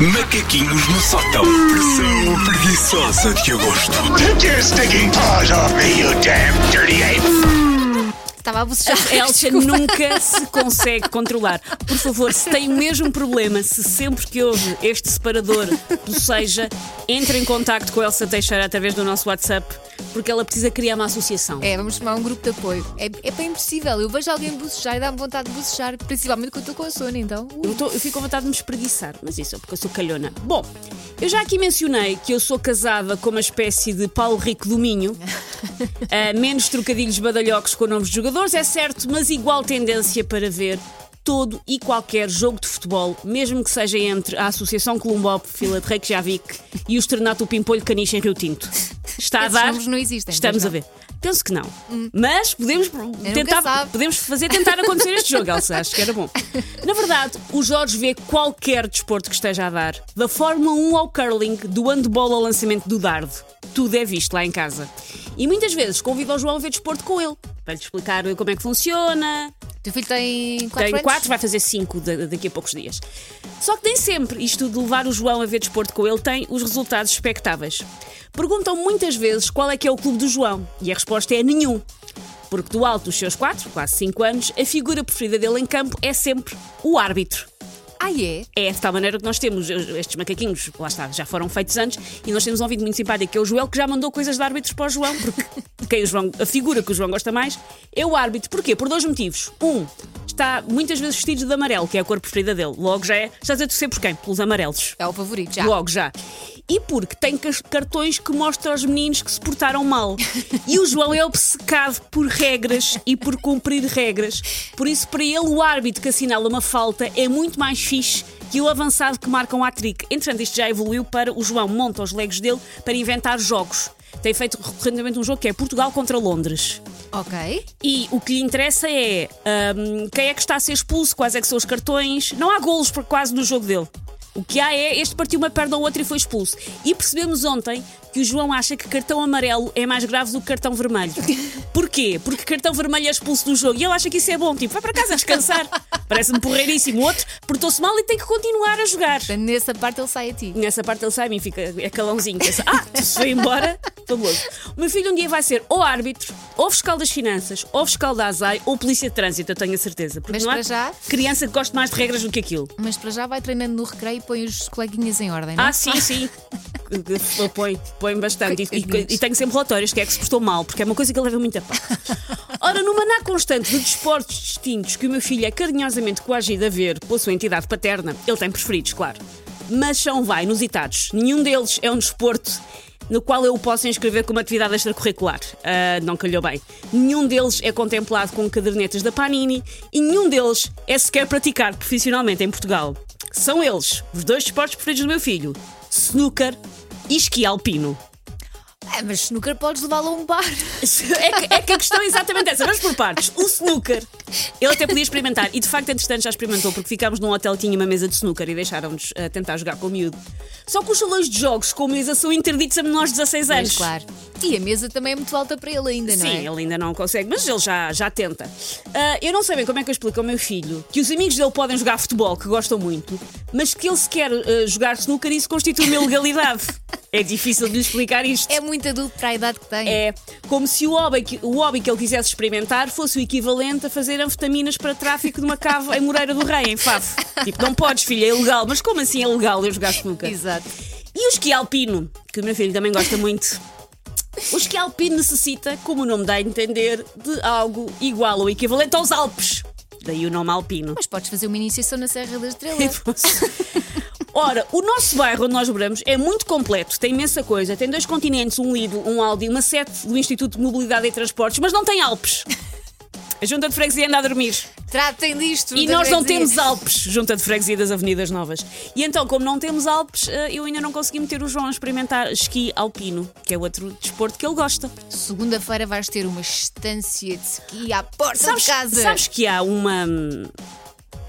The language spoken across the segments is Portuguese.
Macaquinhos no sótão. Pressão preguiçosa de agosto. Take your stinking paws off me, you damn dirty ape! Estava a bocejar. Elsa nunca se consegue controlar. Por favor, se tem o mesmo problema, se sempre que ouve este separador seja, entre em contacto com a Elsa Teixeira através do nosso WhatsApp, porque ela precisa criar uma associação. É, vamos chamar um grupo de apoio. É, é bem impossível. Eu vejo alguém bocejar e dá-me vontade de bocejar, principalmente quando estou com a sono, então. uh. Eu, tô- eu fico com vontade de me espreguiçar, mas isso é porque eu sou calhona. Bom, eu já aqui mencionei que eu sou casada com uma espécie de Paulo Rico do Minho. Ah, menos trocadilhos badalhocos com nomes de jogadores, é certo, mas igual tendência para ver todo e qualquer jogo de futebol, mesmo que seja entre a Associação Colombo Fila de Reykjavik e o Estrenato Pimpolho Caniche em Rio Tinto. Está a dar? não existem, Estamos a ver. Penso que não. Mas podemos tentar, sabe. podemos fazer tentar acontecer este jogo, Elsa. Acho que era bom. Na verdade, o Jorge vê qualquer desporto que esteja a dar, da Fórmula 1 ao curling, do handball ao lançamento do dardo. Tudo é visto lá em casa. E muitas vezes convida o João a ver desporto com ele, para lhe explicar como é que funciona, Teu filho tem quatro tem anos? quatro, vai fazer cinco da- daqui a poucos dias. Só que nem sempre isto de levar o João a ver desporto com ele tem os resultados expectáveis. Perguntam muitas vezes qual é que é o clube do João e a resposta é nenhum. Porque do alto dos seus quatro, quase cinco anos, a figura preferida dele em campo é sempre o árbitro. Ah, é? É de tal maneira que nós temos estes macaquinhos, lá está, já foram feitos antes, e nós temos um ouvido muito simpático, que é o Joel, que já mandou coisas de árbitros para o João, porque quem o João, a figura que o João gosta mais é o árbitro. Porquê? Por dois motivos. Um, está muitas vezes vestido de amarelo, que é a cor preferida dele. Logo já é. Estás a torcer por quem? Pelos amarelos. É o favorito, já. Logo já. E porque tem cartões que mostram aos meninos que se portaram mal. E o João é obcecado por regras e por cumprir regras. Por isso, para ele, o árbitro que assinala uma falta é muito mais fixe que o avançado que marca um hat-trick. Entretanto, isto já evoluiu para o João monta os legos dele para inventar jogos. Tem feito recentemente um jogo que é Portugal contra Londres. Ok. E o que lhe interessa é hum, quem é que está a ser expulso, quais é que são os cartões. Não há golos por quase no jogo dele. O que há é este partiu uma perna ao outro e foi expulso. E percebemos ontem que o João acha que cartão amarelo é mais grave do que cartão vermelho. Porquê? Porque cartão vermelho é expulso do jogo. E ele acha que isso é bom. Tipo, vai para casa descansar. Parece-me porreiríssimo. O outro portou-se mal e tem que continuar a jogar. Nessa parte ele sai a ti. Nessa parte ele sai a mim, fica é calãozinho. Pensa, ah, tu se foi embora, fabuloso. O meu filho um dia vai ser ou árbitro, ou fiscal das finanças, ou fiscal da ASAI, ou polícia de trânsito, eu tenho a certeza. Porque Mas não há para já- criança que goste mais de regras do que aquilo. Mas para já vai treinando no recreio e põe os coleguinhas em ordem, não? é? Ah, sim, sim. Põe, põe bastante. E, e, e tenho sempre relatórios que é que se portou mal, porque é uma coisa que ele leva muito a pau. Ora, no maná constante de desportos distintos que o meu filho é carinhosamente coagido a ver pela sua entidade paterna, ele tem preferidos, claro. Mas são, vai, inusitados. Nenhum deles é um desporto no qual eu o posso inscrever como atividade extracurricular. Ah, não calhou bem. Nenhum deles é contemplado com cadernetas da Panini e nenhum deles é sequer praticado profissionalmente em Portugal. São eles, os dois desportos preferidos do meu filho: snooker e esqui alpino. É, mas snooker podes levá-lo a um bar. É que, é que a questão é exatamente essa. Vamos por partes. O snooker, ele até podia experimentar. E de facto, entretanto, já experimentou, porque ficámos num hotel que tinha uma mesa de snooker e deixaram-nos eh, tentar jogar com o miúdo. Só que os salões de jogos com mesa são interditos a menores de 16 anos. Mas claro. E a mesa também é muito alta para ele ainda, não Sim, é? ele ainda não consegue, mas ele já, já tenta. Ah, eu não sei bem como é que eu explico ao meu filho que os amigos dele podem jogar futebol, que gostam muito, mas que ele se quer ah, jogar snooker, isso constitui uma ilegalidade. é difícil de lhe explicar isto. É muito adulto para a idade que tem. É como se o hobby, que, o hobby que ele quisesse experimentar fosse o equivalente a fazer anfetaminas para tráfico de uma cave em Moreira do Rei, em Faf. Tipo, não podes, filha, é ilegal. Mas como assim é legal eu jogar snooker? Exato. E o esqui alpino, que o meu filho também gosta muito. O esqui alpino necessita, como o nome dá a entender, de algo igual ou equivalente aos Alpes. Daí o nome alpino. Mas podes fazer uma iniciação na Serra da Estrela. Ora, o nosso bairro onde nós moramos é muito completo, tem imensa coisa. Tem dois continentes, um Lidl, um Aldi, uma sete do Instituto de Mobilidade e Transportes, mas não tem Alpes. A junta de freguesia anda a dormir. Tratem disto. E nós não temos Alpes, junta de freguesia das Avenidas Novas. E então, como não temos Alpes, eh, eu ainda não consegui meter o João a experimentar esqui alpino, que é outro desporto que ele gosta. Segunda-feira vais ter uma estância de ski à porta Sabes, de casa. sabes que há uma.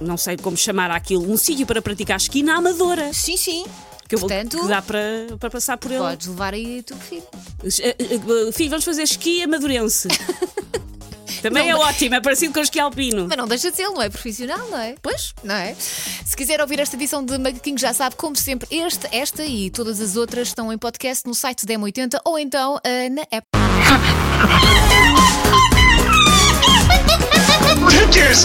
Não sei como chamar aquilo, um sítio para praticar esqui na Amadora. Sim, sim. Que, eu vou, Portanto- que dá para, para passar por ele. Podes levar aí o teu filho. Eh, eh, eh, Filho, vamos fazer esqui amadorense. Também Não, é mas- ótimo, é parecido com o esqui alpino. Mas não deixa de ser, não é profissional, não é? Pois. Não é? Se quiser ouvir esta edição de Macaquinhos, já sabe, como sempre, este, esta e todas as outras estão em podcast no site da M80 ou então ah, na app.